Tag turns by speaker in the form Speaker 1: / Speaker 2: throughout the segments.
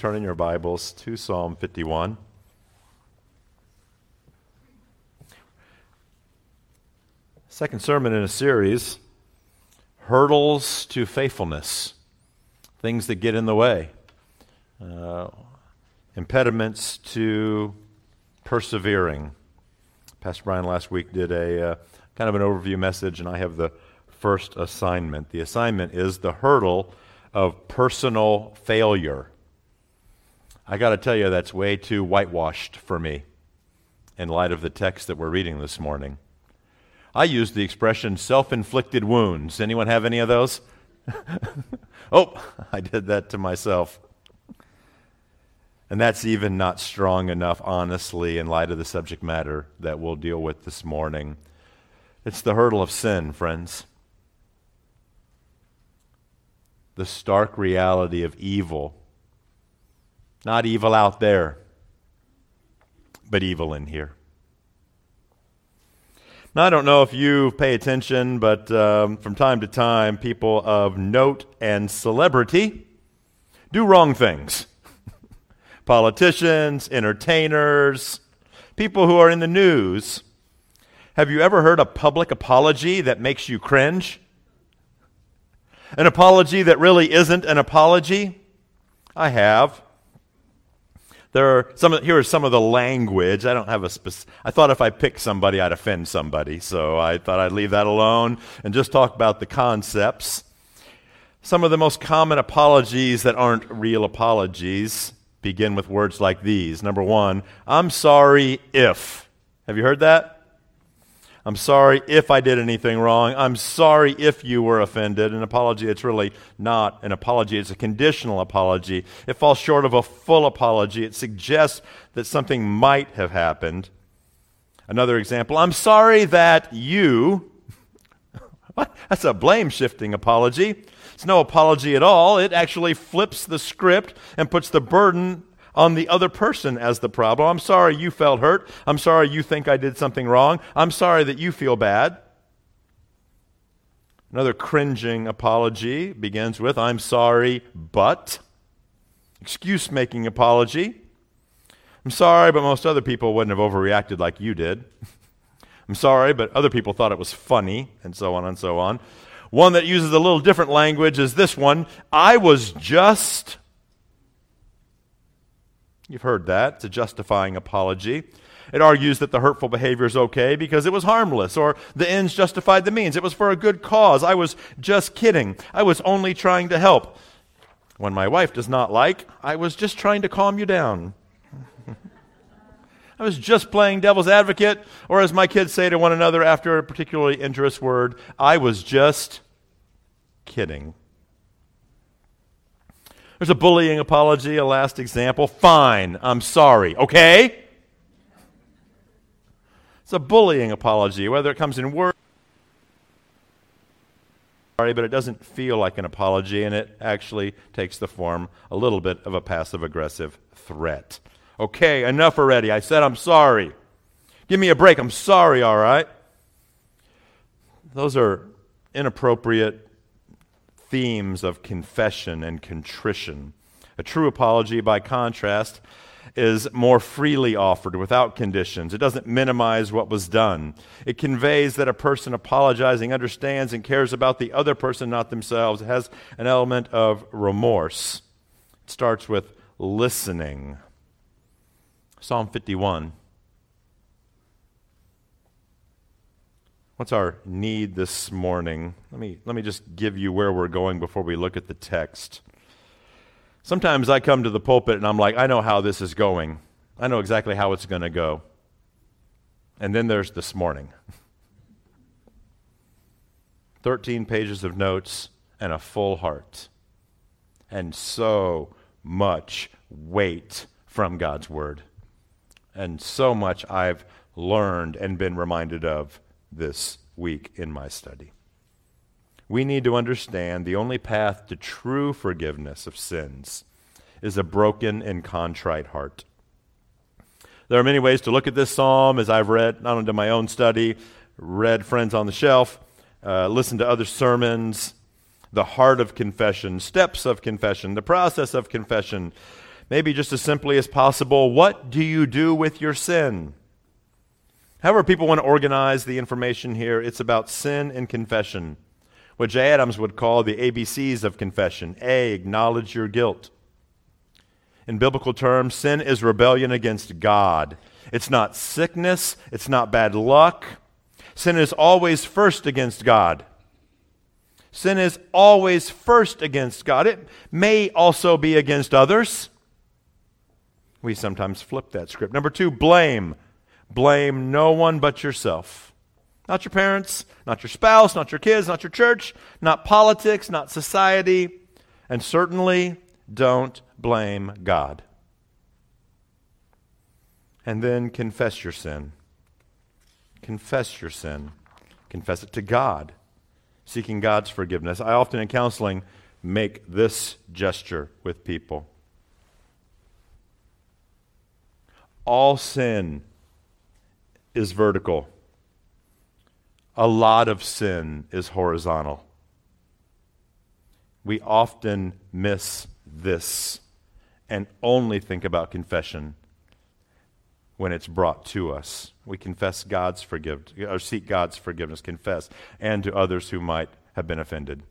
Speaker 1: Turn in your Bibles to Psalm 51. Second sermon in a series Hurdles to Faithfulness. Things that get in the way. Uh, impediments to persevering. Pastor Brian last week did a uh, kind of an overview message, and I have the first assignment. The assignment is the hurdle of personal failure. I got to tell you, that's way too whitewashed for me in light of the text that we're reading this morning. I use the expression self inflicted wounds. Anyone have any of those? oh, I did that to myself. And that's even not strong enough, honestly, in light of the subject matter that we'll deal with this morning. It's the hurdle of sin, friends. The stark reality of evil not evil out there, but evil in here. Now, I don't know if you pay attention, but um, from time to time, people of note and celebrity do wrong things. Politicians, entertainers, people who are in the news. Have you ever heard a public apology that makes you cringe? An apology that really isn't an apology? I have. There are some. Here is some of the language. I don't have a specific. I thought if I picked somebody, I'd offend somebody, so I thought I'd leave that alone and just talk about the concepts. Some of the most common apologies that aren't real apologies begin with words like these. Number one, I'm sorry if. Have you heard that? I'm sorry if I did anything wrong. I'm sorry if you were offended. An apology, it's really not an apology, it's a conditional apology. It falls short of a full apology. It suggests that something might have happened. Another example I'm sorry that you. That's a blame shifting apology. It's no apology at all. It actually flips the script and puts the burden on the other person as the problem. I'm sorry you felt hurt. I'm sorry you think I did something wrong. I'm sorry that you feel bad. Another cringing apology begins with, I'm sorry, but. Excuse making apology. I'm sorry, but most other people wouldn't have overreacted like you did. I'm sorry, but other people thought it was funny, and so on and so on. One that uses a little different language is this one I was just You've heard that. It's a justifying apology. It argues that the hurtful behavior is okay because it was harmless, or the ends justified the means. It was for a good cause. I was just kidding. I was only trying to help. When my wife does not like, I was just trying to calm you down. I was just playing devil's advocate, or as my kids say to one another after a particularly injurious word, I was just kidding. There's a bullying apology, a last example. Fine, I'm sorry, okay? It's a bullying apology, whether it comes in words, sorry, but it doesn't feel like an apology, and it actually takes the form a little bit of a passive aggressive threat. Okay, enough already. I said I'm sorry. Give me a break. I'm sorry, all right? Those are inappropriate themes of confession and contrition. A true apology, by contrast, is more freely offered without conditions. It doesn't minimize what was done. It conveys that a person apologizing understands and cares about the other person, not themselves. It has an element of remorse. It starts with listening. Psalm 51. What's our need this morning? Let me, let me just give you where we're going before we look at the text. Sometimes I come to the pulpit and I'm like, I know how this is going. I know exactly how it's going to go. And then there's this morning 13 pages of notes and a full heart. And so much weight from God's Word. And so much I've learned and been reminded of this week in my study. We need to understand the only path to true forgiveness of sins is a broken and contrite heart. There are many ways to look at this psalm as I've read, not only my own study, read Friends on the Shelf, uh, listened to other sermons, the heart of confession, steps of confession, the process of confession. Maybe just as simply as possible, what do you do with your sin? However, people want to organize the information here, it's about sin and confession. What Jay Adams would call the ABCs of confession. A, acknowledge your guilt. In biblical terms, sin is rebellion against God. It's not sickness, it's not bad luck. Sin is always first against God. Sin is always first against God. It may also be against others. We sometimes flip that script. Number two, blame. Blame no one but yourself. Not your parents, not your spouse, not your kids, not your church, not politics, not society, and certainly don't blame God. And then confess your sin. Confess your sin. Confess it to God, seeking God's forgiveness. I often in counseling make this gesture with people. All sin is vertical. A lot of sin is horizontal. We often miss this and only think about confession when it's brought to us. We confess God's forgiveness, or seek God's forgiveness, confess, and to others who might have been offended.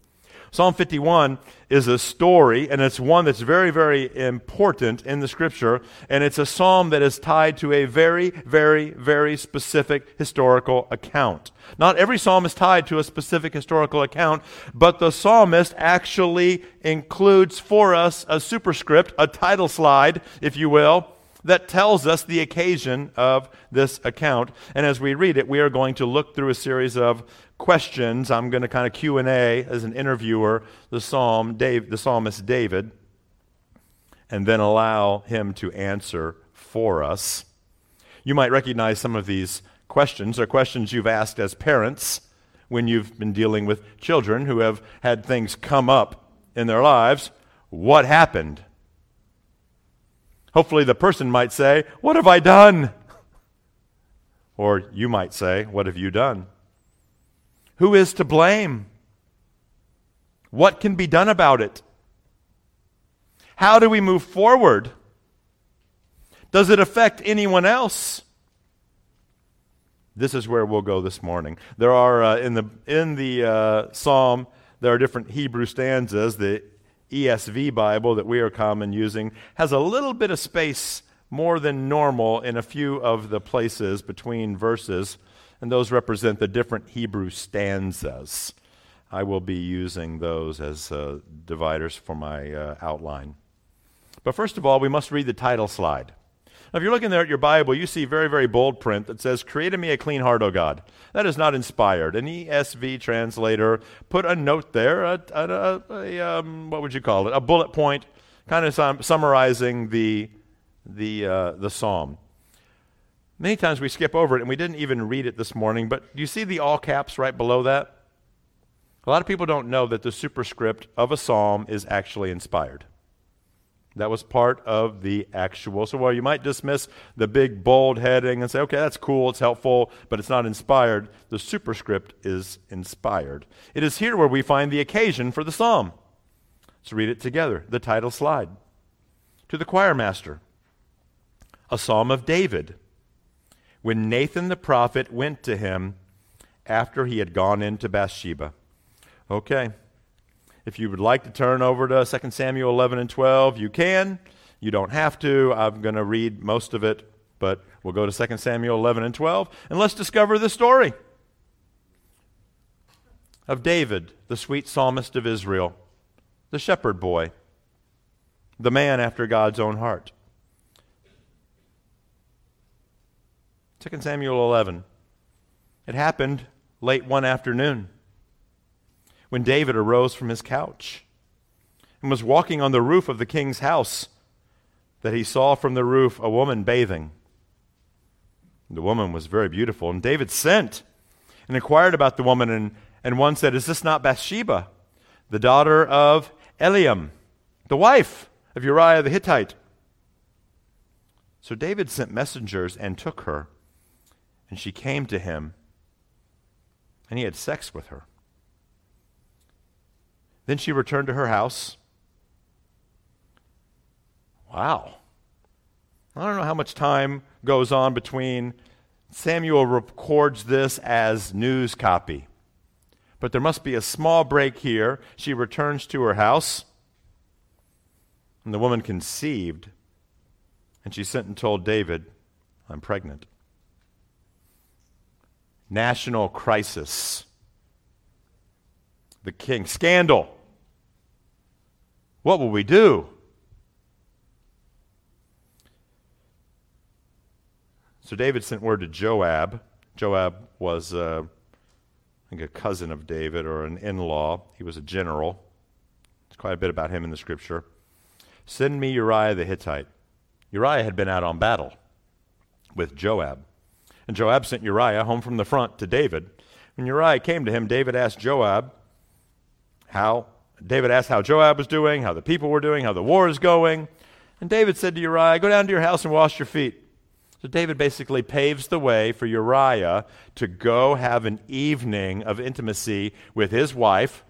Speaker 1: Psalm 51 is a story, and it's one that's very, very important in the scripture, and it's a psalm that is tied to a very, very, very specific historical account. Not every psalm is tied to a specific historical account, but the psalmist actually includes for us a superscript, a title slide, if you will, that tells us the occasion of this account. And as we read it, we are going to look through a series of questions. I'm going to kind of Q&A as an interviewer the psalm Dave, the psalmist David and then allow him to answer for us. You might recognize some of these questions. They're questions you've asked as parents when you've been dealing with children who have had things come up in their lives. What happened? Hopefully, the person might say, What have I done? Or you might say, What have you done? Who is to blame? What can be done about it? How do we move forward? Does it affect anyone else? This is where we'll go this morning. There are uh, in the in the uh, psalm there are different Hebrew stanzas. The ESV Bible that we are common using has a little bit of space more than normal in a few of the places between verses, and those represent the different Hebrew stanzas. I will be using those as uh, dividers for my uh, outline. But first of all, we must read the title slide. Now, if you're looking there at your Bible, you see very, very bold print that says, Create in me a clean heart, O God. That is not inspired. An ESV translator put a note there, a, a, a um, what would you call it? A bullet point, kind of sum, summarizing the, the, uh, the psalm. Many times we skip over it and we didn't even read it this morning, but do you see the all caps right below that? A lot of people don't know that the superscript of a psalm is actually inspired. That was part of the actual. So, while you might dismiss the big bold heading and say, okay, that's cool, it's helpful, but it's not inspired, the superscript is inspired. It is here where we find the occasion for the psalm. Let's read it together. The title slide. To the choir master, a psalm of David. When Nathan the prophet went to him after he had gone into Bathsheba. Okay. If you would like to turn over to 2 Samuel 11 and 12, you can. You don't have to. I'm going to read most of it, but we'll go to 2 Samuel 11 and 12, and let's discover the story of David, the sweet psalmist of Israel, the shepherd boy, the man after God's own heart. 2 Samuel 11. It happened late one afternoon when David arose from his couch and was walking on the roof of the king's house that he saw from the roof a woman bathing. The woman was very beautiful, and David sent and inquired about the woman, and, and one said, Is this not Bathsheba, the daughter of Eliam, the wife of Uriah the Hittite? So David sent messengers and took her, and she came to him, and he had sex with her. Then she returned to her house. Wow. I don't know how much time goes on between Samuel records this as news copy. But there must be a small break here. She returns to her house, and the woman conceived, and she sent and told David, I'm pregnant. National crisis. The king. Scandal. What will we do? So David sent word to Joab. Joab was, uh, I think, a cousin of David or an in law. He was a general. There's quite a bit about him in the scripture. Send me Uriah the Hittite. Uriah had been out on battle with Joab. And Joab sent Uriah home from the front to David. When Uriah came to him, David asked Joab how David asked how Joab was doing, how the people were doing, how the war is going. And David said to Uriah, Go down to your house and wash your feet. So David basically paves the way for Uriah to go have an evening of intimacy with his wife,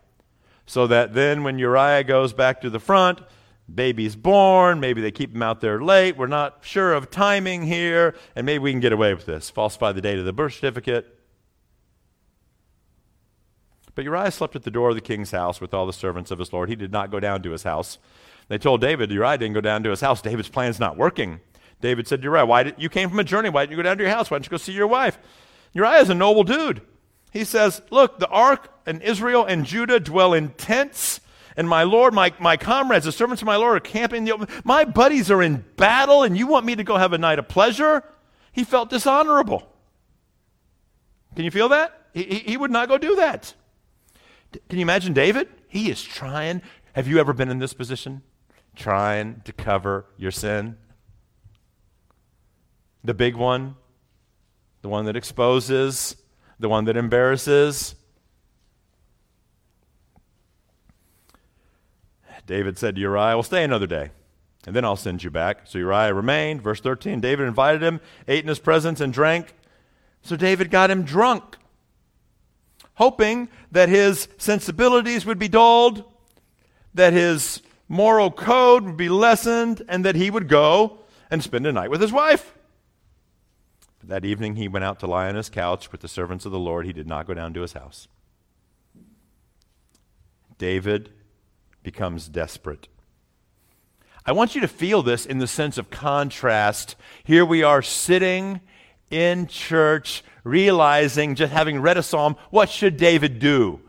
Speaker 1: so that then when Uriah goes back to the front, baby's born, maybe they keep him out there late, we're not sure of timing here, and maybe we can get away with this. Falsify the date of the birth certificate. But Uriah slept at the door of the king's house with all the servants of his lord. He did not go down to his house. They told David, Uriah didn't go down to his house. David's plan's not working. David said Uriah, Why did you came from a journey? Why didn't you go down to your house? Why didn't you go see your wife? Uriah is a noble dude. He says, Look, the ark and Israel and Judah dwell in tents, and my Lord, my, my comrades, the servants of my Lord, are camping in the open. My buddies are in battle, and you want me to go have a night of pleasure? He felt dishonorable. Can you feel that? He, he, he would not go do that. Can you imagine David? He is trying. Have you ever been in this position? Trying to cover your sin? The big one, the one that exposes, the one that embarrasses. David said to Uriah, Well, stay another day, and then I'll send you back. So Uriah remained. Verse 13 David invited him, ate in his presence, and drank. So David got him drunk, hoping that his sensibilities would be dulled, that his moral code would be lessened, and that he would go and spend a night with his wife. But that evening he went out to lie on his couch with the servants of the Lord. He did not go down to his house. David becomes desperate. I want you to feel this in the sense of contrast. Here we are sitting in church, realizing, just having read a psalm, what should David do?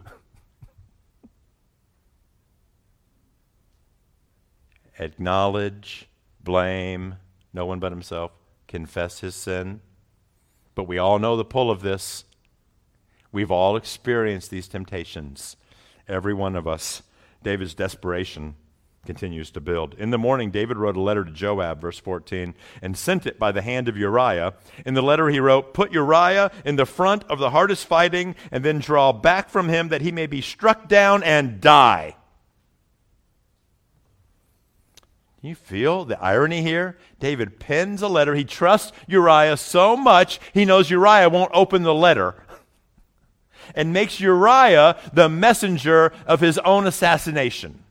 Speaker 1: Acknowledge, blame, no one but himself, confess his sin but we all know the pull of this. We've all experienced these temptations, every one of us. David's desperation continues to build. In the morning, David wrote a letter to Joab, verse 14, and sent it by the hand of Uriah. In the letter, he wrote, Put Uriah in the front of the hardest fighting, and then draw back from him that he may be struck down and die. You feel the irony here? David pens a letter. He trusts Uriah so much, he knows Uriah won't open the letter. And makes Uriah the messenger of his own assassination.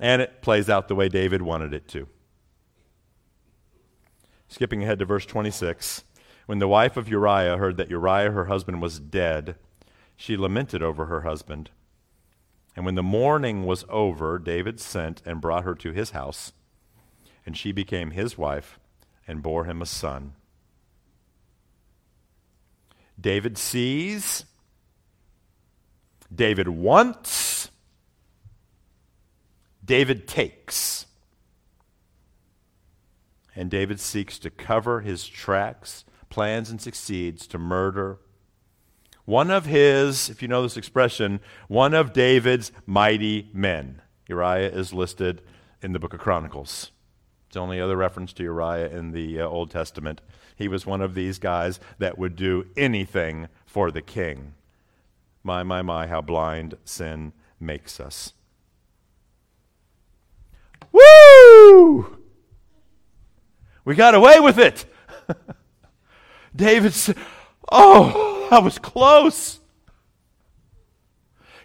Speaker 1: And it plays out the way David wanted it to. Skipping ahead to verse 26. When the wife of Uriah heard that Uriah, her husband, was dead, she lamented over her husband. And when the mourning was over, David sent and brought her to his house, and she became his wife and bore him a son. David sees, David wants, David takes. And David seeks to cover his tracks, plans, and succeeds to murder one of his, if you know this expression, one of David's mighty men. Uriah is listed in the book of Chronicles. It's the only other reference to Uriah in the uh, Old Testament. He was one of these guys that would do anything for the king. My, my, my, how blind sin makes us. Woo! We got away with it. David said, Oh, I was close.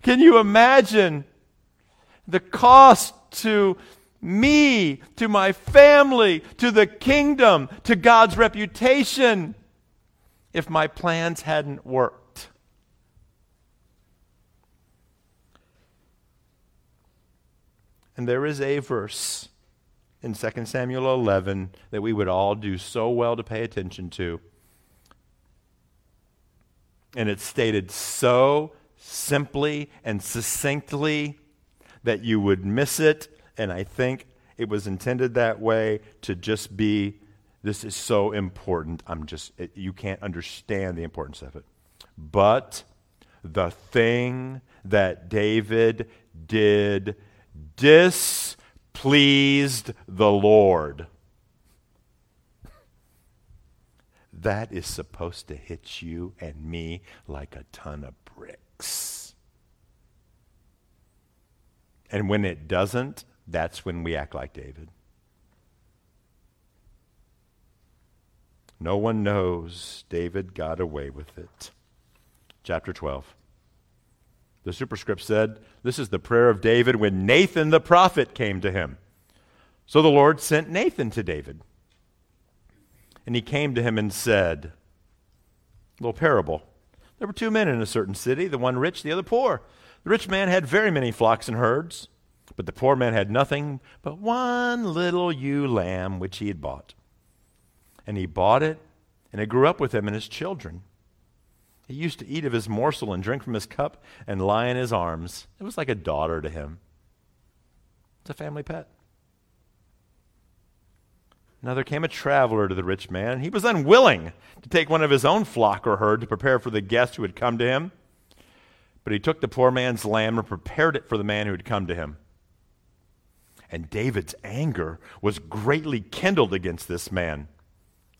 Speaker 1: Can you imagine the cost to me, to my family, to the kingdom, to God's reputation if my plans hadn't worked. And there is a verse in 2 Samuel 11 that we would all do so well to pay attention to. And it's stated so simply and succinctly that you would miss it. And I think it was intended that way to just be this is so important. I'm just, it, you can't understand the importance of it. But the thing that David did displeased the Lord. That is supposed to hit you and me like a ton of bricks. And when it doesn't, that's when we act like David. No one knows David got away with it. Chapter 12. The superscript said, This is the prayer of David when Nathan the prophet came to him. So the Lord sent Nathan to David. And he came to him and said, Little parable. There were two men in a certain city, the one rich, the other poor. The rich man had very many flocks and herds, but the poor man had nothing but one little ewe lamb which he had bought. And he bought it, and it grew up with him and his children. He used to eat of his morsel and drink from his cup and lie in his arms. It was like a daughter to him. It's a family pet. Now there came a traveler to the rich man. He was unwilling to take one of his own flock or herd to prepare for the guest who had come to him. But he took the poor man's lamb and prepared it for the man who had come to him. And David's anger was greatly kindled against this man.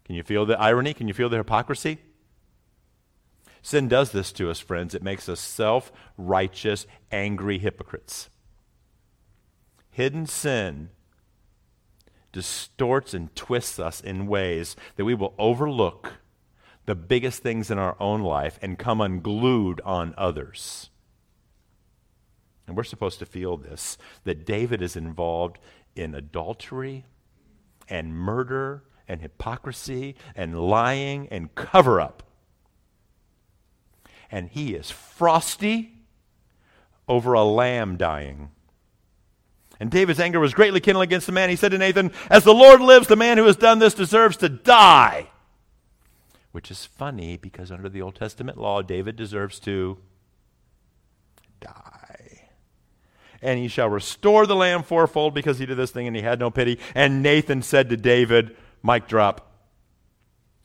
Speaker 1: Can you feel the irony? Can you feel the hypocrisy? Sin does this to us, friends. It makes us self righteous, angry hypocrites. Hidden sin distorts and twists us in ways that we will overlook the biggest things in our own life and come unglued on others. And we're supposed to feel this that David is involved in adultery and murder and hypocrisy and lying and cover up and he is frosty over a lamb dying. And David's anger was greatly kindled against the man. He said to Nathan, As the Lord lives, the man who has done this deserves to die. Which is funny because under the Old Testament law, David deserves to die. And he shall restore the lamb fourfold because he did this thing and he had no pity. And Nathan said to David, Mic drop,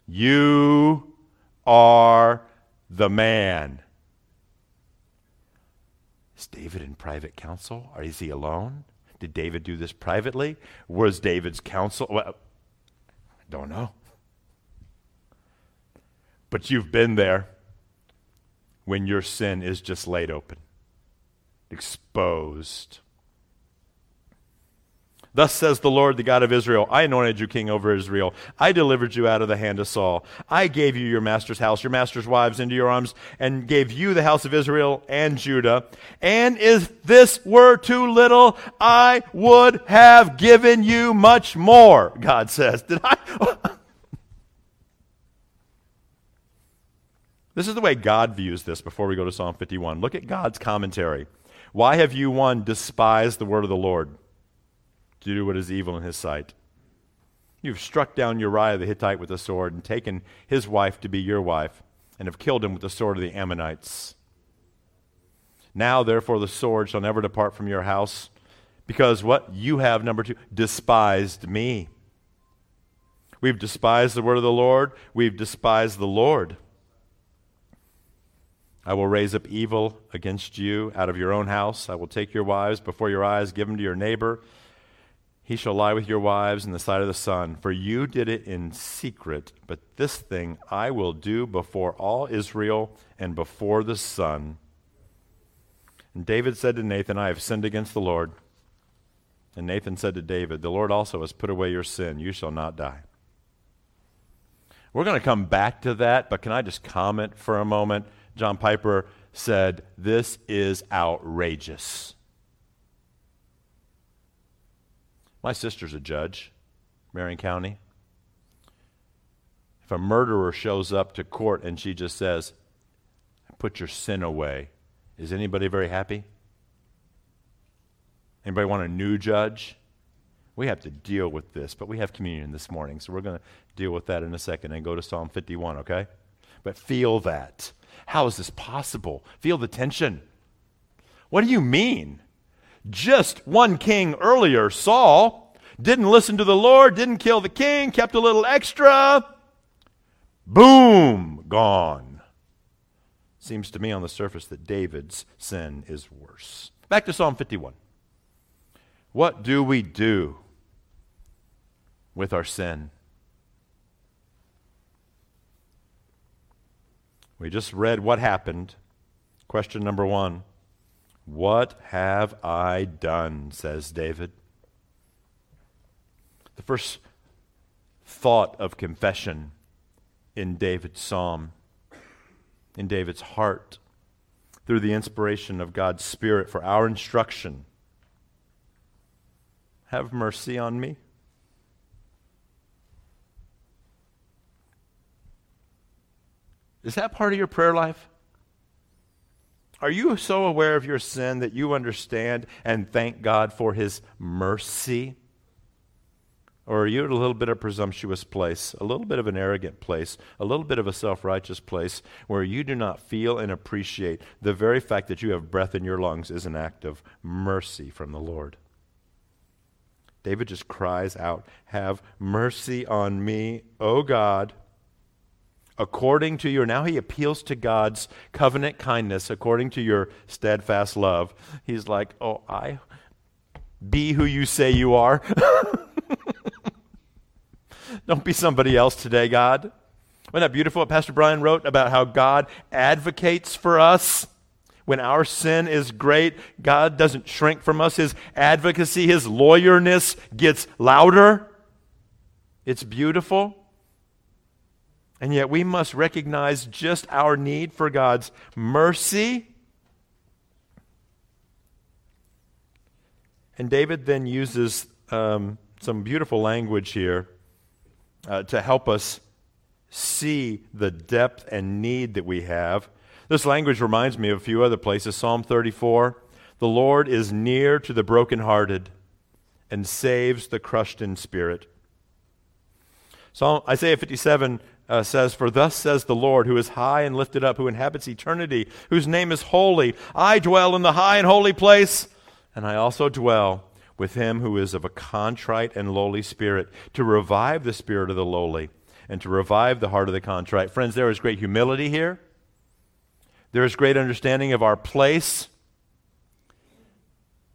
Speaker 1: You are the man. Is David in private counsel? Or is he alone? Did David do this privately? Was David's counsel? Well, I don't know. But you've been there when your sin is just laid open, exposed. Thus says the Lord, the God of Israel I anointed you king over Israel. I delivered you out of the hand of Saul. I gave you your master's house, your master's wives into your arms, and gave you the house of Israel and Judah. And if this were too little, I would have given you much more, God says. Did I? this is the way God views this before we go to Psalm 51. Look at God's commentary. Why have you, one, despised the word of the Lord? to do what is evil in his sight. You've struck down Uriah the Hittite with a sword and taken his wife to be your wife, and have killed him with the sword of the Ammonites. Now, therefore, the sword shall never depart from your house, because what you have, number two, despised me. We've despised the word of the Lord, we've despised the Lord. I will raise up evil against you out of your own house. I will take your wives before your eyes, give them to your neighbor he shall lie with your wives in the sight of the sun, for you did it in secret, but this thing I will do before all Israel and before the sun. And David said to Nathan, I have sinned against the Lord. And Nathan said to David, The Lord also has put away your sin. You shall not die. We're going to come back to that, but can I just comment for a moment? John Piper said, This is outrageous. My sister's a judge, Marion County. If a murderer shows up to court and she just says, Put your sin away, is anybody very happy? Anybody want a new judge? We have to deal with this, but we have communion this morning, so we're going to deal with that in a second and go to Psalm 51, okay? But feel that. How is this possible? Feel the tension. What do you mean? Just one king earlier, Saul, didn't listen to the Lord, didn't kill the king, kept a little extra. Boom, gone. Seems to me on the surface that David's sin is worse. Back to Psalm 51. What do we do with our sin? We just read what happened. Question number one What have I done? says David. The first thought of confession in David's psalm, in David's heart, through the inspiration of God's Spirit for our instruction have mercy on me? Is that part of your prayer life? Are you so aware of your sin that you understand and thank God for His mercy? Or are you at a little bit of a presumptuous place, a little bit of an arrogant place, a little bit of a self righteous place where you do not feel and appreciate the very fact that you have breath in your lungs is an act of mercy from the Lord? David just cries out, Have mercy on me, O God, according to your. Now he appeals to God's covenant kindness, according to your steadfast love. He's like, Oh, I. Be who you say you are. Don't be somebody else today, God. Wasn't that beautiful what Pastor Brian wrote about how God advocates for us? When our sin is great, God doesn't shrink from us. His advocacy, his lawyerness gets louder. It's beautiful. And yet we must recognize just our need for God's mercy. And David then uses um, some beautiful language here uh, to help us see the depth and need that we have. This language reminds me of a few other places. Psalm 34 The Lord is near to the brokenhearted and saves the crushed in spirit. Psalm, Isaiah 57 uh, says, For thus says the Lord, who is high and lifted up, who inhabits eternity, whose name is holy. I dwell in the high and holy place, and I also dwell with him who is of a contrite and lowly spirit, to revive the spirit of the lowly and to revive the heart of the contrite. Friends, there is great humility here. There is great understanding of our place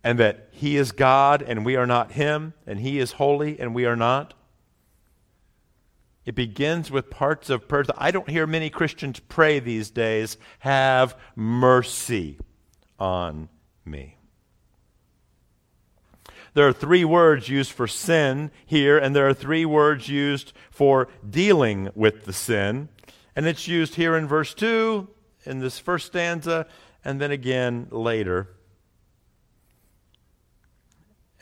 Speaker 1: and that He is God and we are not Him, and He is holy and we are not. It begins with parts of prayer. I don't hear many Christians pray these days, have mercy on me. There are three words used for sin here, and there are three words used for dealing with the sin. And it's used here in verse 2, in this first stanza, and then again later.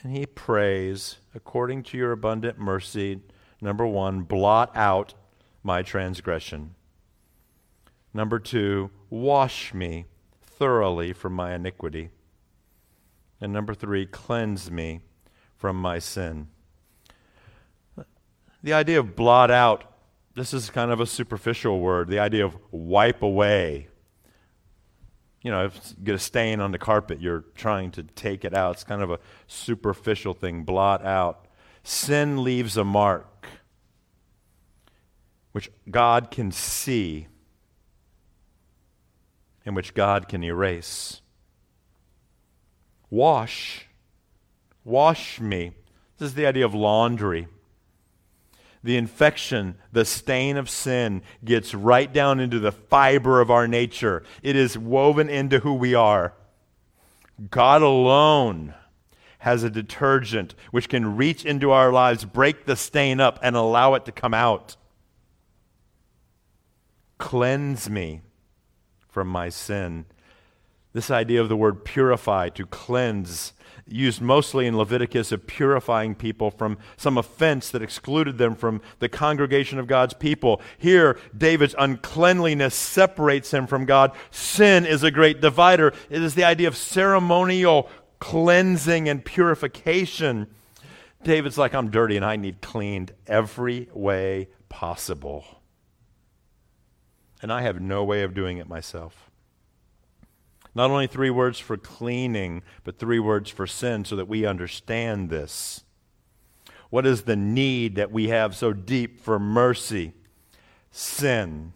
Speaker 1: And he prays, according to your abundant mercy, number one, blot out my transgression. Number two, wash me thoroughly from my iniquity. And number three, cleanse me from my sin. The idea of blot out, this is kind of a superficial word. The idea of wipe away you know, if you get a stain on the carpet, you're trying to take it out. It's kind of a superficial thing, blot out. Sin leaves a mark which God can see and which God can erase. Wash. Wash me. This is the idea of laundry the infection, the stain of sin gets right down into the fiber of our nature. It is woven into who we are. God alone has a detergent which can reach into our lives, break the stain up, and allow it to come out. Cleanse me from my sin. This idea of the word purify, to cleanse, used mostly in Leviticus of purifying people from some offense that excluded them from the congregation of God's people. Here, David's uncleanliness separates him from God. Sin is a great divider. It is the idea of ceremonial cleansing and purification. David's like, I'm dirty and I need cleaned every way possible. And I have no way of doing it myself. Not only three words for cleaning, but three words for sin so that we understand this. What is the need that we have so deep for mercy? Sin.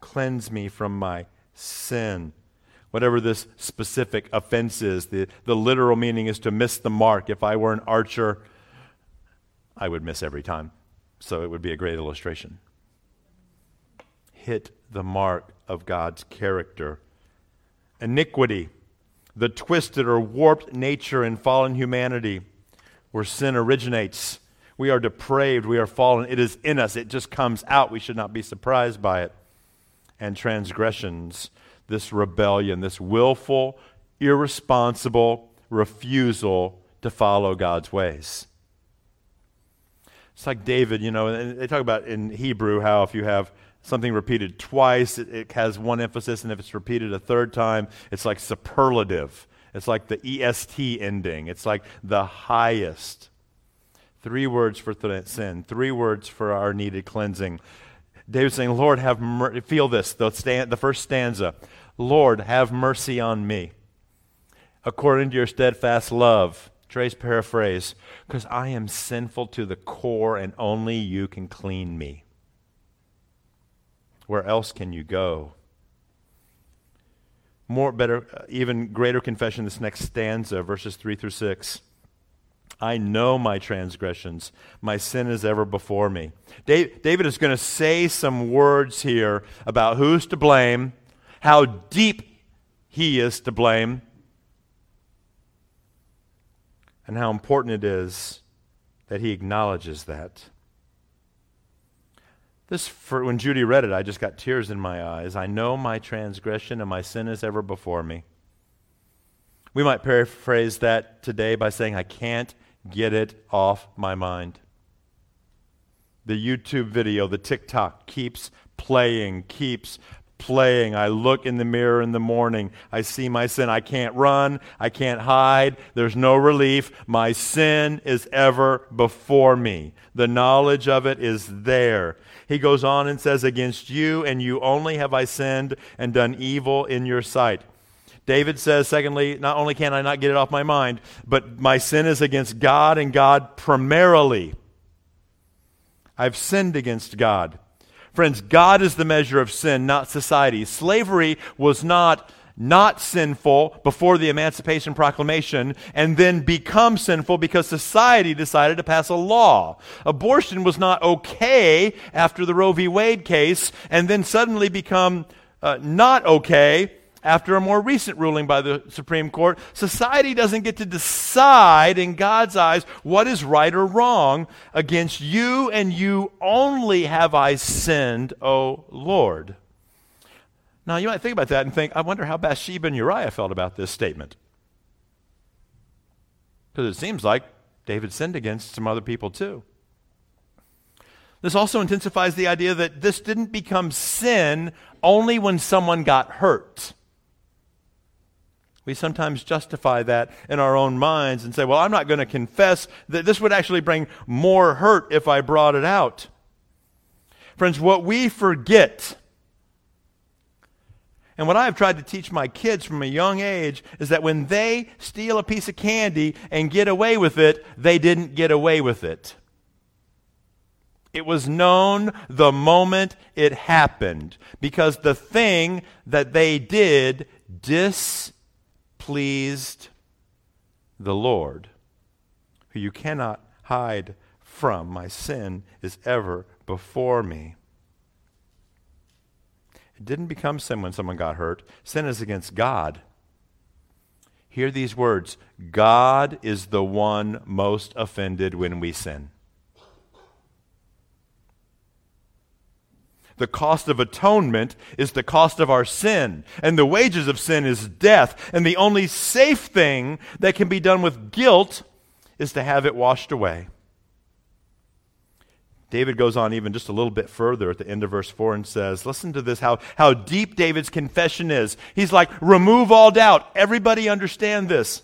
Speaker 1: Cleanse me from my sin. Whatever this specific offense is, the, the literal meaning is to miss the mark. If I were an archer, I would miss every time. So it would be a great illustration. Hit the mark of God's character. Iniquity, the twisted or warped nature in fallen humanity, where sin originates. We are depraved, we are fallen. It is in us, it just comes out. We should not be surprised by it. And transgressions, this rebellion, this willful, irresponsible refusal to follow God's ways. It's like David, you know, and they talk about in Hebrew how if you have something repeated twice, it, it, has one emphasis, and if it's repeated a third time, it's like superlative. It's like the EST ending. It's like the highest. Three words for th- sin, three words for our needed cleansing. David's saying, Lord, have mer- feel this, the, the first stanza. Lord, have mercy on me. According to your steadfast love. Trey's paraphrase, because I am sinful to the core and only you can clean me. Where else can you go? More better, uh, even greater confession, this next stanza, verses 3 through 6. I know my transgressions. My sin is ever before me. David is going to say some words here about who's to blame, how deep he is to blame, and how important it is that he acknowledges that. This, for, when Judy read it, I just got tears in my eyes. I know my transgression and my sin is ever before me. We might paraphrase that today by saying, I can't get it off my mind. The YouTube video, the TikTok keeps playing, keeps playing. I look in the mirror in the morning. I see my sin. I can't run. I can't hide. There's no relief. My sin is ever before me. The knowledge of it is there. He goes on and says, Against you and you only have I sinned and done evil in your sight. David says, secondly, not only can I not get it off my mind, but my sin is against God and God primarily. I've sinned against God. Friends, God is the measure of sin, not society. Slavery was not not sinful before the Emancipation Proclamation and then become sinful because society decided to pass a law. Abortion was not okay after the Roe v. Wade case and then suddenly become uh, not okay after a more recent ruling by the Supreme Court, society doesn't get to decide in God's eyes what is right or wrong. Against you and you only have I sinned, O Lord. Now, you might think about that and think, I wonder how Bathsheba and Uriah felt about this statement. Because it seems like David sinned against some other people too. This also intensifies the idea that this didn't become sin only when someone got hurt. We sometimes justify that in our own minds and say, well, I'm not going to confess that this would actually bring more hurt if I brought it out. Friends, what we forget, and what I have tried to teach my kids from a young age, is that when they steal a piece of candy and get away with it, they didn't get away with it. It was known the moment it happened because the thing that they did dis pleased the Lord, who you cannot hide from. My sin is ever before me. It didn't become sin when someone got hurt. Sin is against God. Hear these words God is the one most offended when we sin. The cost of atonement is the cost of our sin, and the wages of sin is death. And the only safe thing that can be done with guilt is to have it washed away. David goes on even just a little bit further at the end of verse 4 and says, Listen to this, how, how deep David's confession is. He's like, Remove all doubt. Everybody understand this.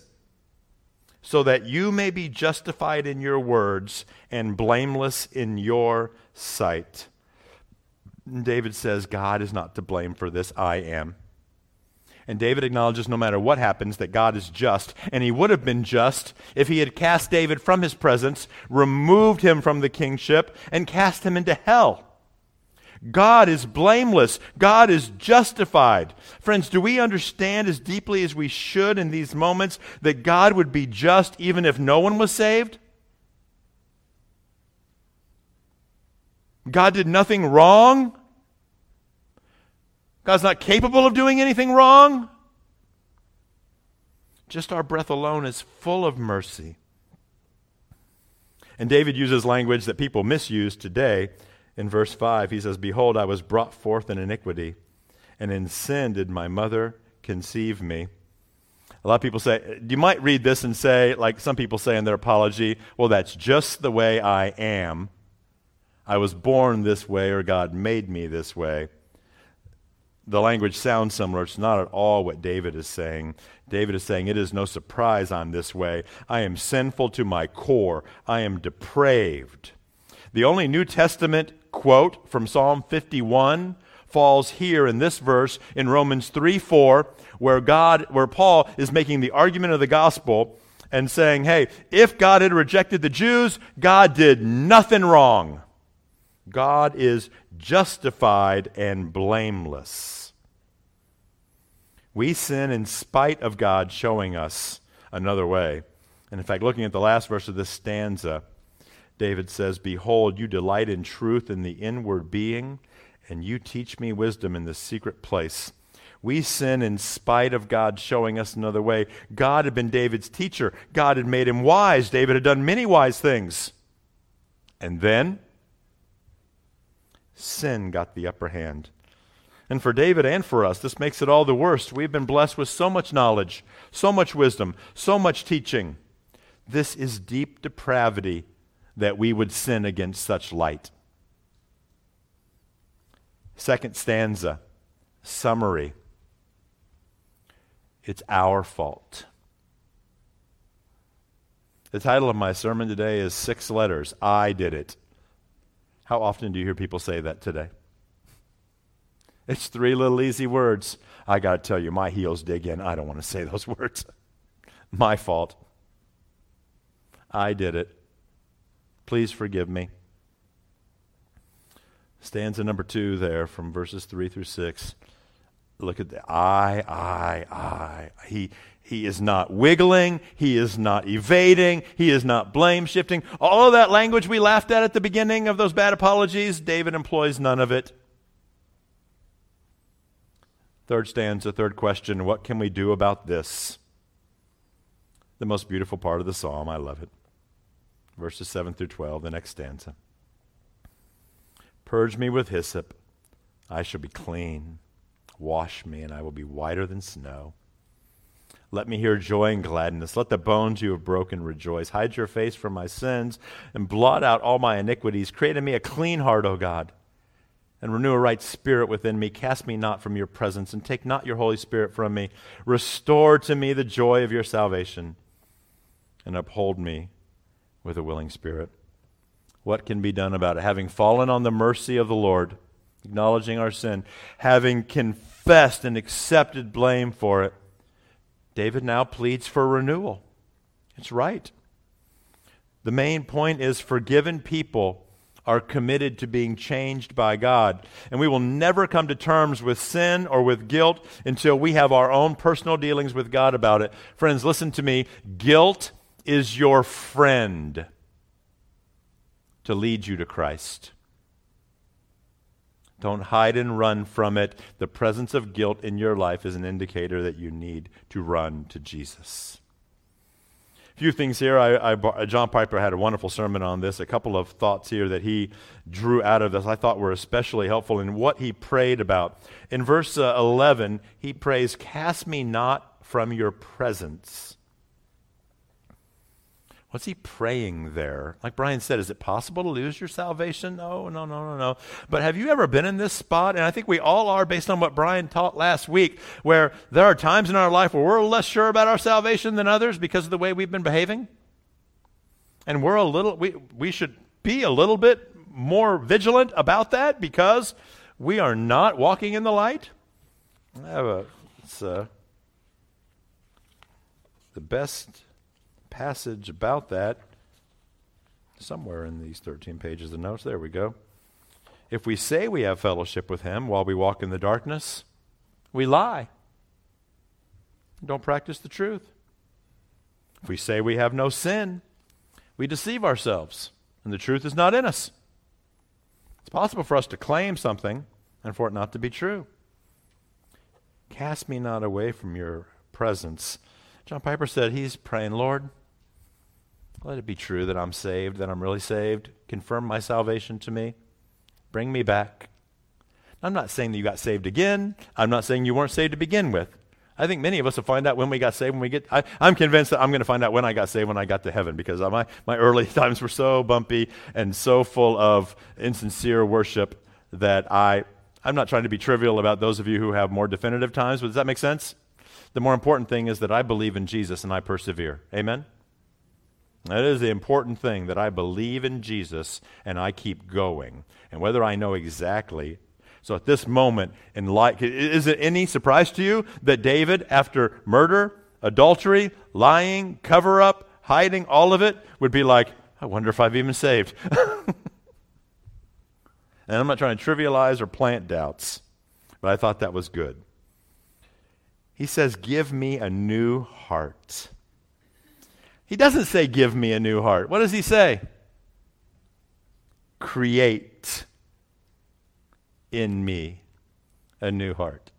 Speaker 1: So that you may be justified in your words and blameless in your sight. David says, God is not to blame for this, I am. And David acknowledges no matter what happens that God is just. And he would have been just if he had cast David from his presence, removed him from the kingship, and cast him into hell. God is blameless. God is justified. Friends, do we understand as deeply as we should in these moments that God would be just even if no one was saved? God did nothing wrong? God's not capable of doing anything wrong. Just our breath alone is full of mercy. And David uses language that people misuse today. In verse 5, he says, Behold, I was brought forth in iniquity, and in sin did my mother conceive me. A lot of people say, you might read this and say, like some people say in their apology, well, that's just the way I am. I was born this way, or God made me this way the language sounds similar. It's not at all what David is saying. David is saying, It is no surprise I'm this way. I am sinful to my core. I am depraved. The only New Testament quote from Psalm 51 falls here in this verse in Romans 3 4, where God, where Paul is making the argument of the gospel and saying, Hey, if God had rejected the Jews, God did nothing wrong. God is justified and blameless. We sin in spite of God showing us another way. And in fact, looking at the last verse of this stanza, David says, Behold, you delight in truth in the inward being, and you teach me wisdom in the secret place. We sin in spite of God showing us another way. God had been David's teacher, God had made him wise. David had done many wise things. And then, sin got the upper hand. And for David and for us, this makes it all the worse. We've been blessed with so much knowledge, so much wisdom, so much teaching. This is deep depravity that we would sin against such light. Second stanza, summary. It's our fault. The title of my sermon today is Six Letters I Did It. How often do you hear people say that today? It's three little easy words. I got to tell you, my heels dig in. I don't want to say those words. my fault. I did it. Please forgive me. Stanza number two there from verses three through six. Look at the I, I, I. He, he is not wiggling. He is not evading. He is not blame shifting. All of that language we laughed at at the beginning of those bad apologies, David employs none of it. Third stanza, third question What can we do about this? The most beautiful part of the psalm. I love it. Verses 7 through 12, the next stanza. Purge me with hyssop, I shall be clean. Wash me, and I will be whiter than snow. Let me hear joy and gladness. Let the bones you have broken rejoice. Hide your face from my sins and blot out all my iniquities. Create in me a clean heart, O God and renew a right spirit within me. Cast me not from your presence, and take not your Holy Spirit from me. Restore to me the joy of your salvation, and uphold me with a willing spirit. What can be done about it? Having fallen on the mercy of the Lord, acknowledging our sin, having confessed and accepted blame for it, David now pleads for renewal. It's right. The main point is forgiven people are committed to being changed by God. And we will never come to terms with sin or with guilt until we have our own personal dealings with God about it. Friends, listen to me. Guilt is your friend to lead you to Christ. Don't hide and run from it. The presence of guilt in your life is an indicator that you need to run to Jesus. Few things here. I, I, John Piper had a wonderful sermon on this. A couple of thoughts here that he drew out of this I thought were especially helpful in what he prayed about. In verse uh, 11, he prays, Cast me not from your presence. What's he praying there? Like Brian said, is it possible to lose your salvation? No, no, no, no, no. But have you ever been in this spot? And I think we all are based on what Brian taught last week, where there are times in our life where we're less sure about our salvation than others because of the way we've been behaving. And we're a little, we, we should be a little bit more vigilant about that because we are not walking in the light. I have a, it's uh, the best passage about that somewhere in these 13 pages of notes. There we go. If we say we have fellowship with him while we walk in the darkness, we lie. Don't practice the truth. If we say we have no sin, we deceive ourselves, and the truth is not in us. It's possible for us to claim something and for it not to be true. Cast me not away from your presence. John Piper said he's praying, Lord, let it be true that I'm saved, that I'm really saved. Confirm my salvation to me. Bring me back. I'm not saying that you got saved again. I'm not saying you weren't saved to begin with. I think many of us will find out when we got saved when we get. I, am convinced that I'm going to find out when I got saved when I got to heaven because my, my early times were so bumpy and so full of insincere worship that I, I'm not trying to be trivial about those of you who have more definitive times, but does that make sense? The more important thing is that I believe in Jesus and I persevere. Amen? That is the important thing that I believe in Jesus and I keep going. And whether I know exactly. So at this moment in life, is it any surprise to you that David, after murder, adultery, lying, cover up, hiding, all of it, would be like, I wonder if I've even saved. and I'm not trying to trivialize or plant doubts, but I thought that was good. He says, Give me a new heart. He doesn't say, Give me a new heart. What does he say? Create in me a new heart.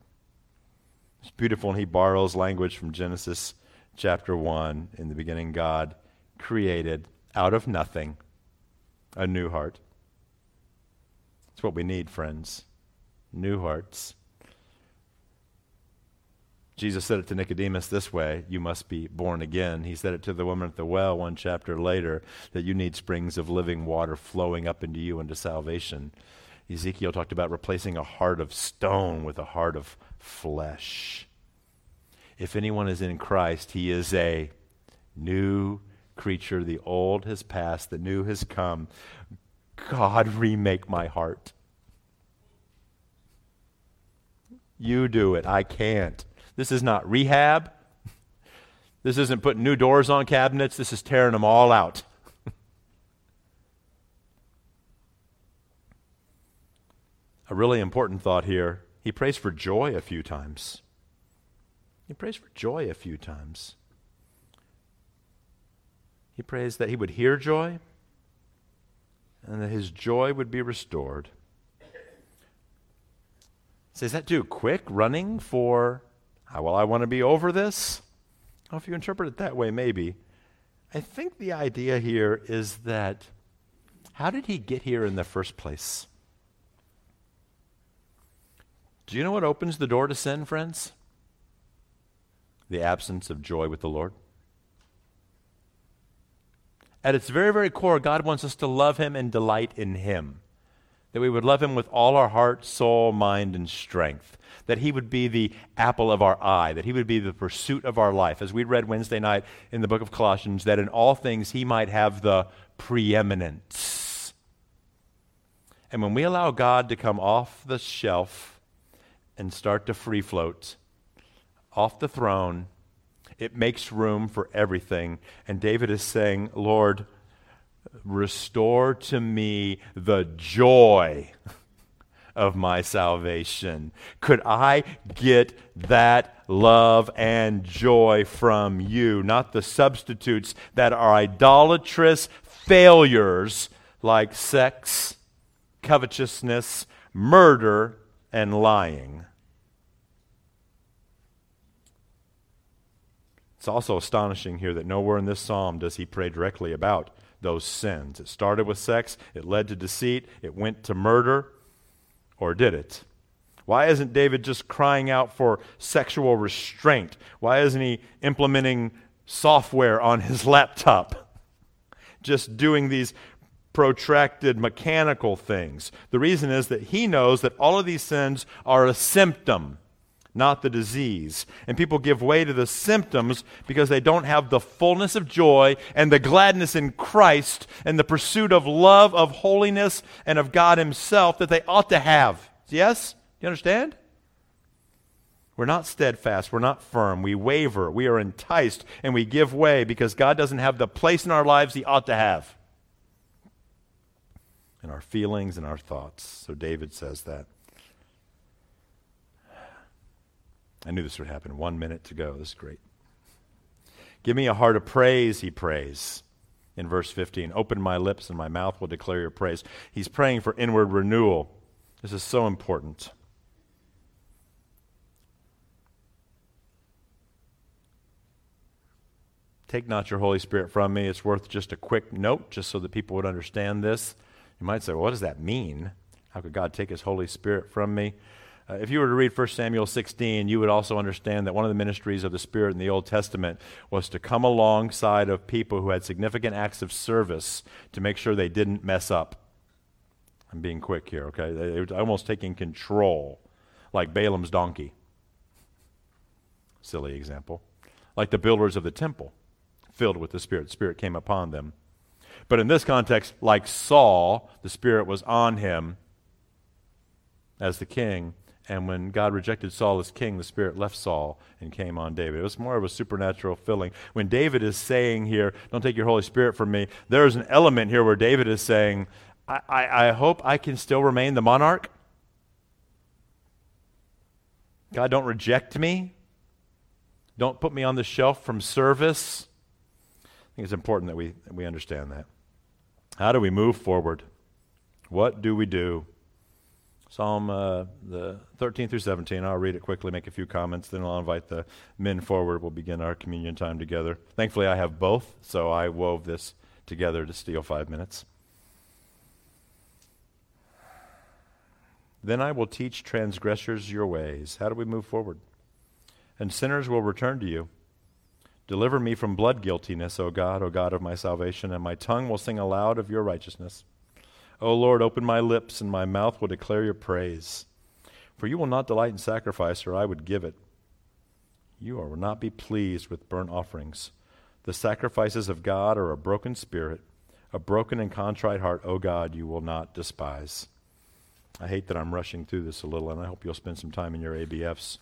Speaker 1: It's beautiful, and he borrows language from Genesis chapter 1. In the beginning, God created out of nothing a new heart. It's what we need, friends. New hearts. Jesus said it to Nicodemus this way You must be born again. He said it to the woman at the well one chapter later that you need springs of living water flowing up into you into salvation. Ezekiel talked about replacing a heart of stone with a heart of flesh. If anyone is in Christ, he is a new creature. The old has passed, the new has come. God, remake my heart. You do it. I can't. This is not rehab. This isn't putting new doors on cabinets. This is tearing them all out. a really important thought here. He prays for joy a few times. He prays for joy a few times. He prays that he would hear joy and that his joy would be restored. So that too quick running for well, I want to be over this. Well, if you interpret it that way, maybe. I think the idea here is that how did he get here in the first place? Do you know what opens the door to sin, friends? The absence of joy with the Lord. At its very, very core, God wants us to love Him and delight in Him that we would love him with all our heart, soul, mind, and strength, that he would be the apple of our eye, that he would be the pursuit of our life. As we read Wednesday night in the book of Colossians, that in all things he might have the preeminence. And when we allow God to come off the shelf and start to free float, off the throne, it makes room for everything. And David is saying, Lord, Restore to me the joy of my salvation. Could I get that love and joy from you, not the substitutes that are idolatrous failures like sex, covetousness, murder, and lying? It's also astonishing here that nowhere in this psalm does he pray directly about those sins. It started with sex, it led to deceit, it went to murder, or did it? Why isn't David just crying out for sexual restraint? Why isn't he implementing software on his laptop? Just doing these protracted mechanical things. The reason is that he knows that all of these sins are a symptom, not the disease. And people give way to the symptoms because they don't have the fullness of joy and the gladness in Christ and the pursuit of love, of holiness, and of God Himself that they ought to have. Yes? Do you understand? We're not steadfast. We're not firm. We waver. We are enticed and we give way because God doesn't have the place in our lives He ought to have In our feelings and our thoughts. So David says that. I knew this would happen. One minute to go. This is great. Give me a heart of praise, he prays in verse 15. Open my lips and my mouth will declare your praise. He's praying for inward renewal. This is so important. Take not your Holy Spirit from me. It's worth just a quick note, just so that people would understand this. You might say, well, what does that mean? How could God take his Holy Spirit from me? Uh, if you were to read 1 Samuel 16, you would also understand that one of the ministries of the Spirit in the Old Testament was to come alongside of people who had significant acts of service to make sure they didn't mess up. I'm being quick here, okay? They were almost taking control, like Balaam's donkey. Silly example. Like the builders of the temple, filled with the Spirit. The Spirit came upon them. But in this context, like Saul, the Spirit was on him as the king. And when God rejected Saul as king, the Spirit left Saul and came on David. It was more of a supernatural filling. When David is saying here, Don't take your Holy Spirit from me, there is an element here where David is saying, I, I, I hope I can still remain the monarch. God, don't reject me. Don't put me on the shelf from service. I think it's important that we, that we understand that. How do we move forward? What do we do? Psalm uh, the 13 through 17. I'll read it quickly, make a few comments, then I'll invite the men forward. We'll begin our communion time together. Thankfully, I have both, so I wove this together to steal five minutes. Then I will teach transgressors your ways. How do we move forward? And sinners will return to you. Deliver me from blood guiltiness, O God, O God of my salvation, and my tongue will sing aloud of your righteousness. O Lord, open my lips, and my mouth will declare your praise. For you will not delight in sacrifice, or I would give it. You will not be pleased with burnt offerings. The sacrifices of God are a broken spirit, a broken and contrite heart, O God, you will not despise. I hate that I'm rushing through this a little, and I hope you'll spend some time in your ABFs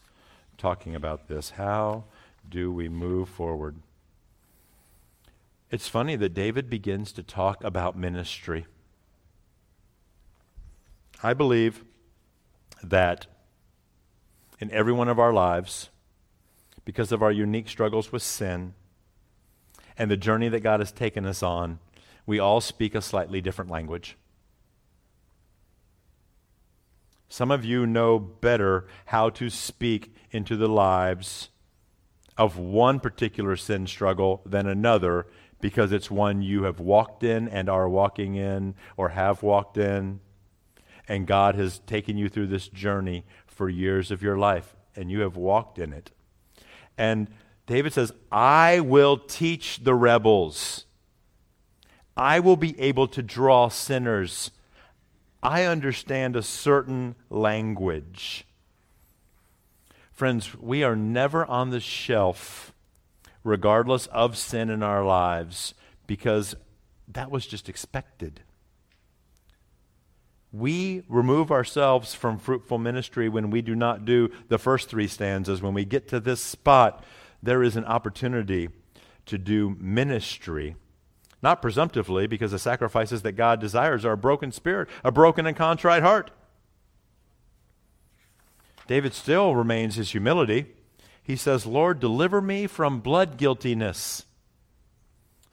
Speaker 1: talking about this. How do we move forward? It's funny that David begins to talk about ministry. I believe that in every one of our lives, because of our unique struggles with sin and the journey that God has taken us on, we all speak a slightly different language. Some of you know better how to speak into the lives of one particular sin struggle than another because it's one you have walked in and are walking in or have walked in. And God has taken you through this journey for years of your life, and you have walked in it. And David says, I will teach the rebels. I will be able to draw sinners. I understand a certain language. Friends, we are never on the shelf, regardless of sin in our lives, because that was just expected. We remove ourselves from fruitful ministry when we do not do the first three stanzas. When we get to this spot, there is an opportunity to do ministry. Not presumptively, because the sacrifices that God desires are a broken spirit, a broken and contrite heart. David still remains his humility. He says, Lord, deliver me from blood guiltiness.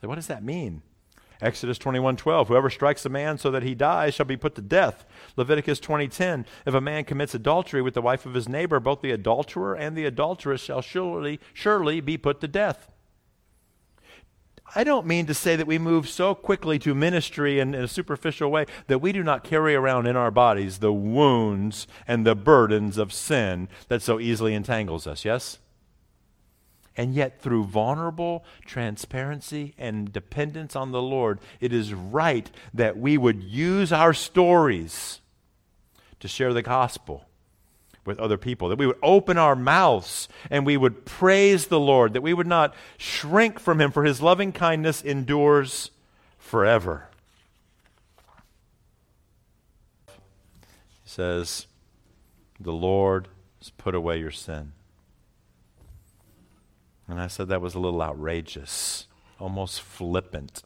Speaker 1: So what does that mean? Exodus 21:12 Whoever strikes a man so that he dies shall be put to death. Leviticus 20:10 If a man commits adultery with the wife of his neighbor both the adulterer and the adulteress shall surely surely be put to death. I don't mean to say that we move so quickly to ministry in, in, a superficial way that we do not carry around in our bodies the wounds and the burdens of sin that so easily entangles us, yes? And yet, through vulnerable transparency and dependence on the Lord, it is right that we would use our stories to share the gospel with other people, that we would open our mouths and we would praise the Lord, that we would not shrink from Him, for His loving kindness endures forever. He says, The Lord has put away your sin. And I said that was a little outrageous, almost flippant,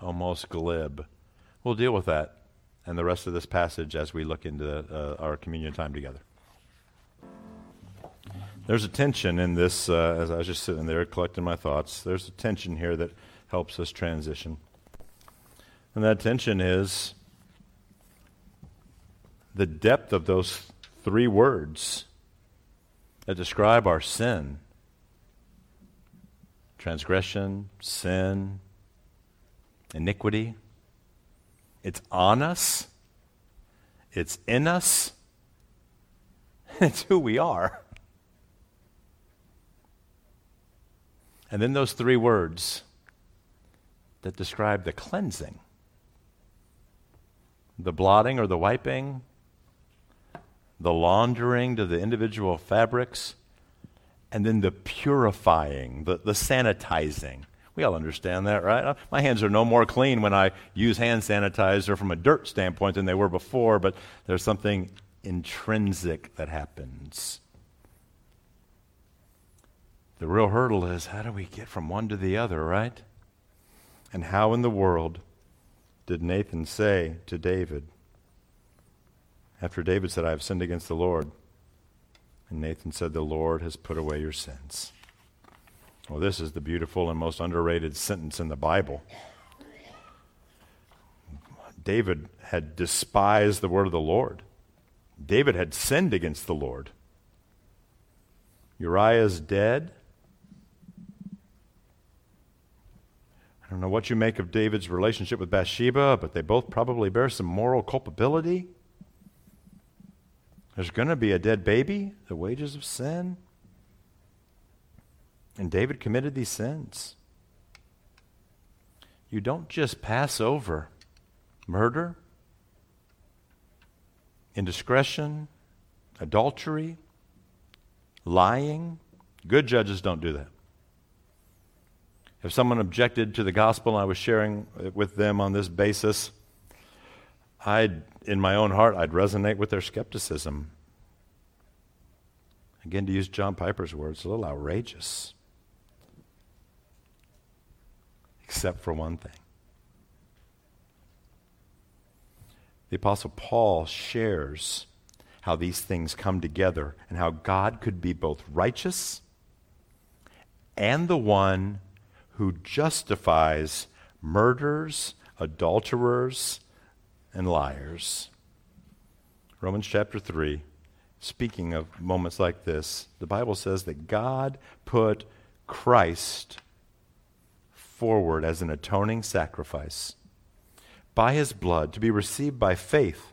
Speaker 1: almost glib. We'll deal with that and the rest of this passage as we look into uh, our communion time together. There's a tension in this, uh, as I was just sitting there collecting my thoughts. There's a tension here that helps us transition. And that tension is the depth of those three words that describe our sin transgression, sin, iniquity. It's on us, it's in us, it's who we are. And then those three words that describe the cleansing the blotting or the wiping, the laundering to the individual fabrics, and then the purifying, the, the sanitizing. We all understand that, right? Uh, my hands are no more clean when I use hand sanitizer from a dirt standpoint than they were before, but there's something intrinsic that happens. The real hurdle is how do we get from one to the other, right? And how in the world did Nathan say to David, after David said, I have sinned against the Lord? And Nathan said, The Lord has put away your sins. Well, this is the beautiful and most underrated sentence in the Bible. David had despised the word of the Lord. David had sinned against the Lord. Uriah's dead. I don't know what you make of David's relationship with Bathsheba, but they both probably bear some moral culpability. There's going to be a dead baby, the wages of sin. And David committed these sins. You don't just pass over murder, indiscretion, adultery, lying. Good judges don't do that. If someone objected to the gospel and I was sharing with them on this basis, I'd, in my own heart, I'd resonate with their skepticism. Again, to use John Piper's words, a little outrageous. Except for one thing. The Apostle Paul shares how these things come together and how God could be both righteous and the one who justifies murderers, adulterers, and liars. Romans chapter 3, speaking of moments like this, the Bible says that God put Christ forward as an atoning sacrifice by his blood to be received by faith.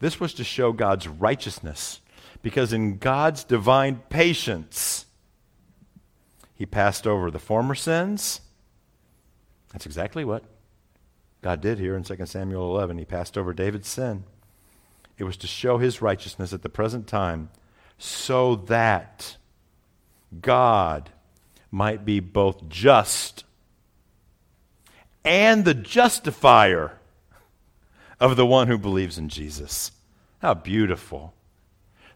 Speaker 1: This was to show God's righteousness, because in God's divine patience, he passed over the former sins. That's exactly what God did here in 2 Samuel 11. He passed over David's sin. It was to show his righteousness at the present time so that God might be both just and the justifier of the one who believes in Jesus. How beautiful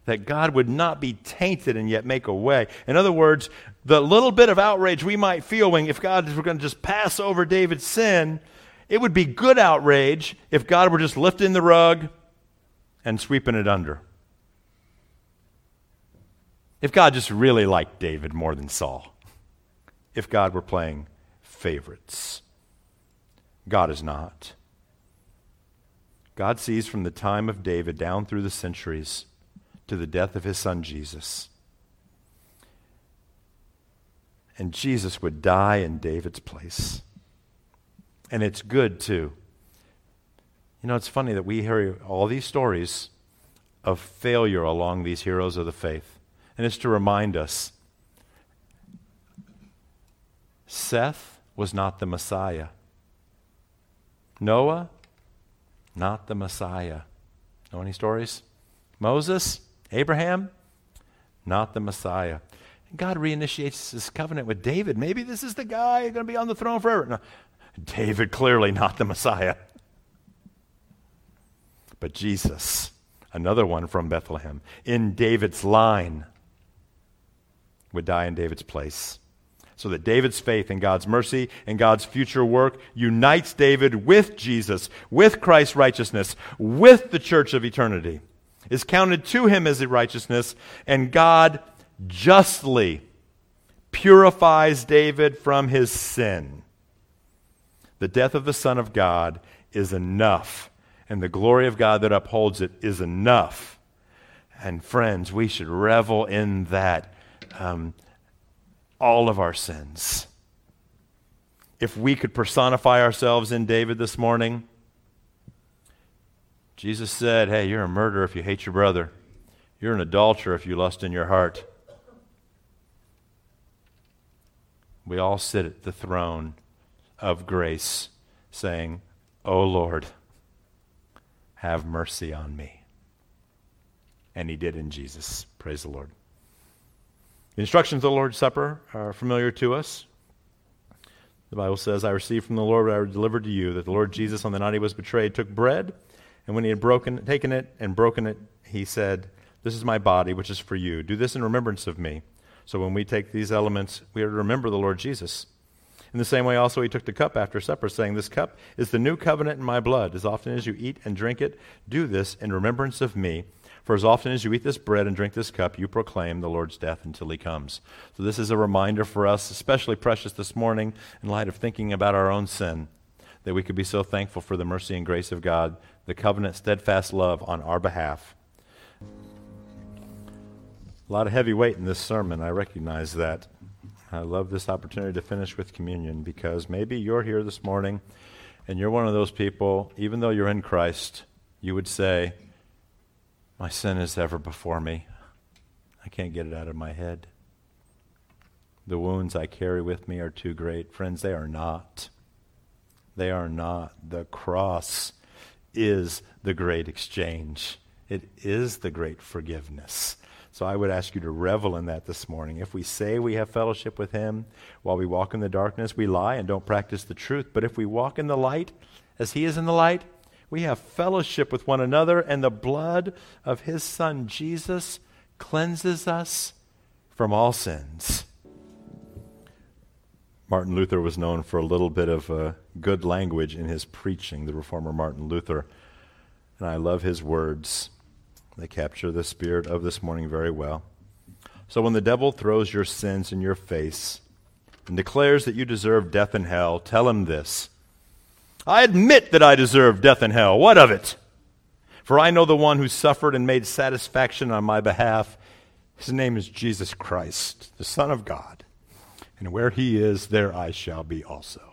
Speaker 1: that God would not be tainted and yet make a way. In other words, the little bit of outrage we might feel when if God were going to just pass over David's sin, it would be good outrage if God were just lifting the rug and sweeping it under. If God just really liked David more than Saul. If God were playing favorites. God is not. God sees from the time of David down through the centuries to the death of his son Jesus. and Jesus would die in David's place. And it's good, too. You know, it's funny that we hear all these stories of failure along these heroes of the faith. And it's to remind us Seth was not the Messiah. Noah, not the Messiah. Know any stories? Moses, Abraham, not the Messiah. God reinitiates his covenant with David. Maybe this is the guy going to be on the throne forever. No, David, clearly not the Messiah. But Jesus, another one from Bethlehem, in David's line, would die in David's place. So that David's faith in God's mercy and God's future work unites David with Jesus, with Christ's righteousness, with the church of eternity, is counted to him as a righteousness, and God justly purifies David from his sin. The death of the Son of God is enough, and the glory of God that upholds it is enough. And friends, we should revel in that. Um, all of our sins. If we could personify ourselves in David this morning, Jesus said, Hey, you're a murderer if you hate your brother. You're an adulterer if you lust in your heart. we all sit at the throne of grace saying, O Lord, have mercy on me. And he did in Jesus. Praise the Lord. The instructions of the Lord's Supper are familiar to us. The Bible says, I received from the Lord what I delivered to you, that the Lord Jesus, on the night he was betrayed, took bread, and when he had broken, taken it and broken it, he said, This is my body, which is for you. Do this in remembrance of me. So when we take these elements, we are to remember the Lord Jesus. In the same way, also, he took the cup after supper, saying, This cup is the new covenant in my blood. As often as you eat and drink it, do this in remembrance of me. For as often as you eat this bread and drink this cup, you proclaim the Lord's death until he comes. So, this is a reminder for us, especially precious this morning, in light of thinking about our own sin, that we could be so thankful for the mercy and grace of God, the covenant, steadfast love on our behalf a lot of heavy weight in this sermon. I recognize that. I love this opportunity to finish with communion because maybe you're here this morning and you're one of those people, even though you're in Christ, you would say, My sin is ever before me. I can't get it out of my head. The wounds I carry with me are too great. Friends, they are not. They are not. The cross is the great exchange, it is the great forgiveness. So I would ask you to revel in that this morning. If we say we have fellowship with Him while we walk in the darkness, we lie and don't practice the truth. But if we walk in the light as He is in the light, we have fellowship with one another, and the blood of His Son Jesus cleanses us from all sins. Martin Luther was known for a little bit of uh, good language in his preaching, the reformer Martin Luther. And I love his words. They capture the spirit of this morning very well. So when the devil throws your sins in your face and declares that you deserve death and hell, tell him this I admit that I deserve death and hell. What of it? For I know the one who suffered and made satisfaction on my behalf. His name is Jesus Christ, the Son of God. And where he is, there I shall be also.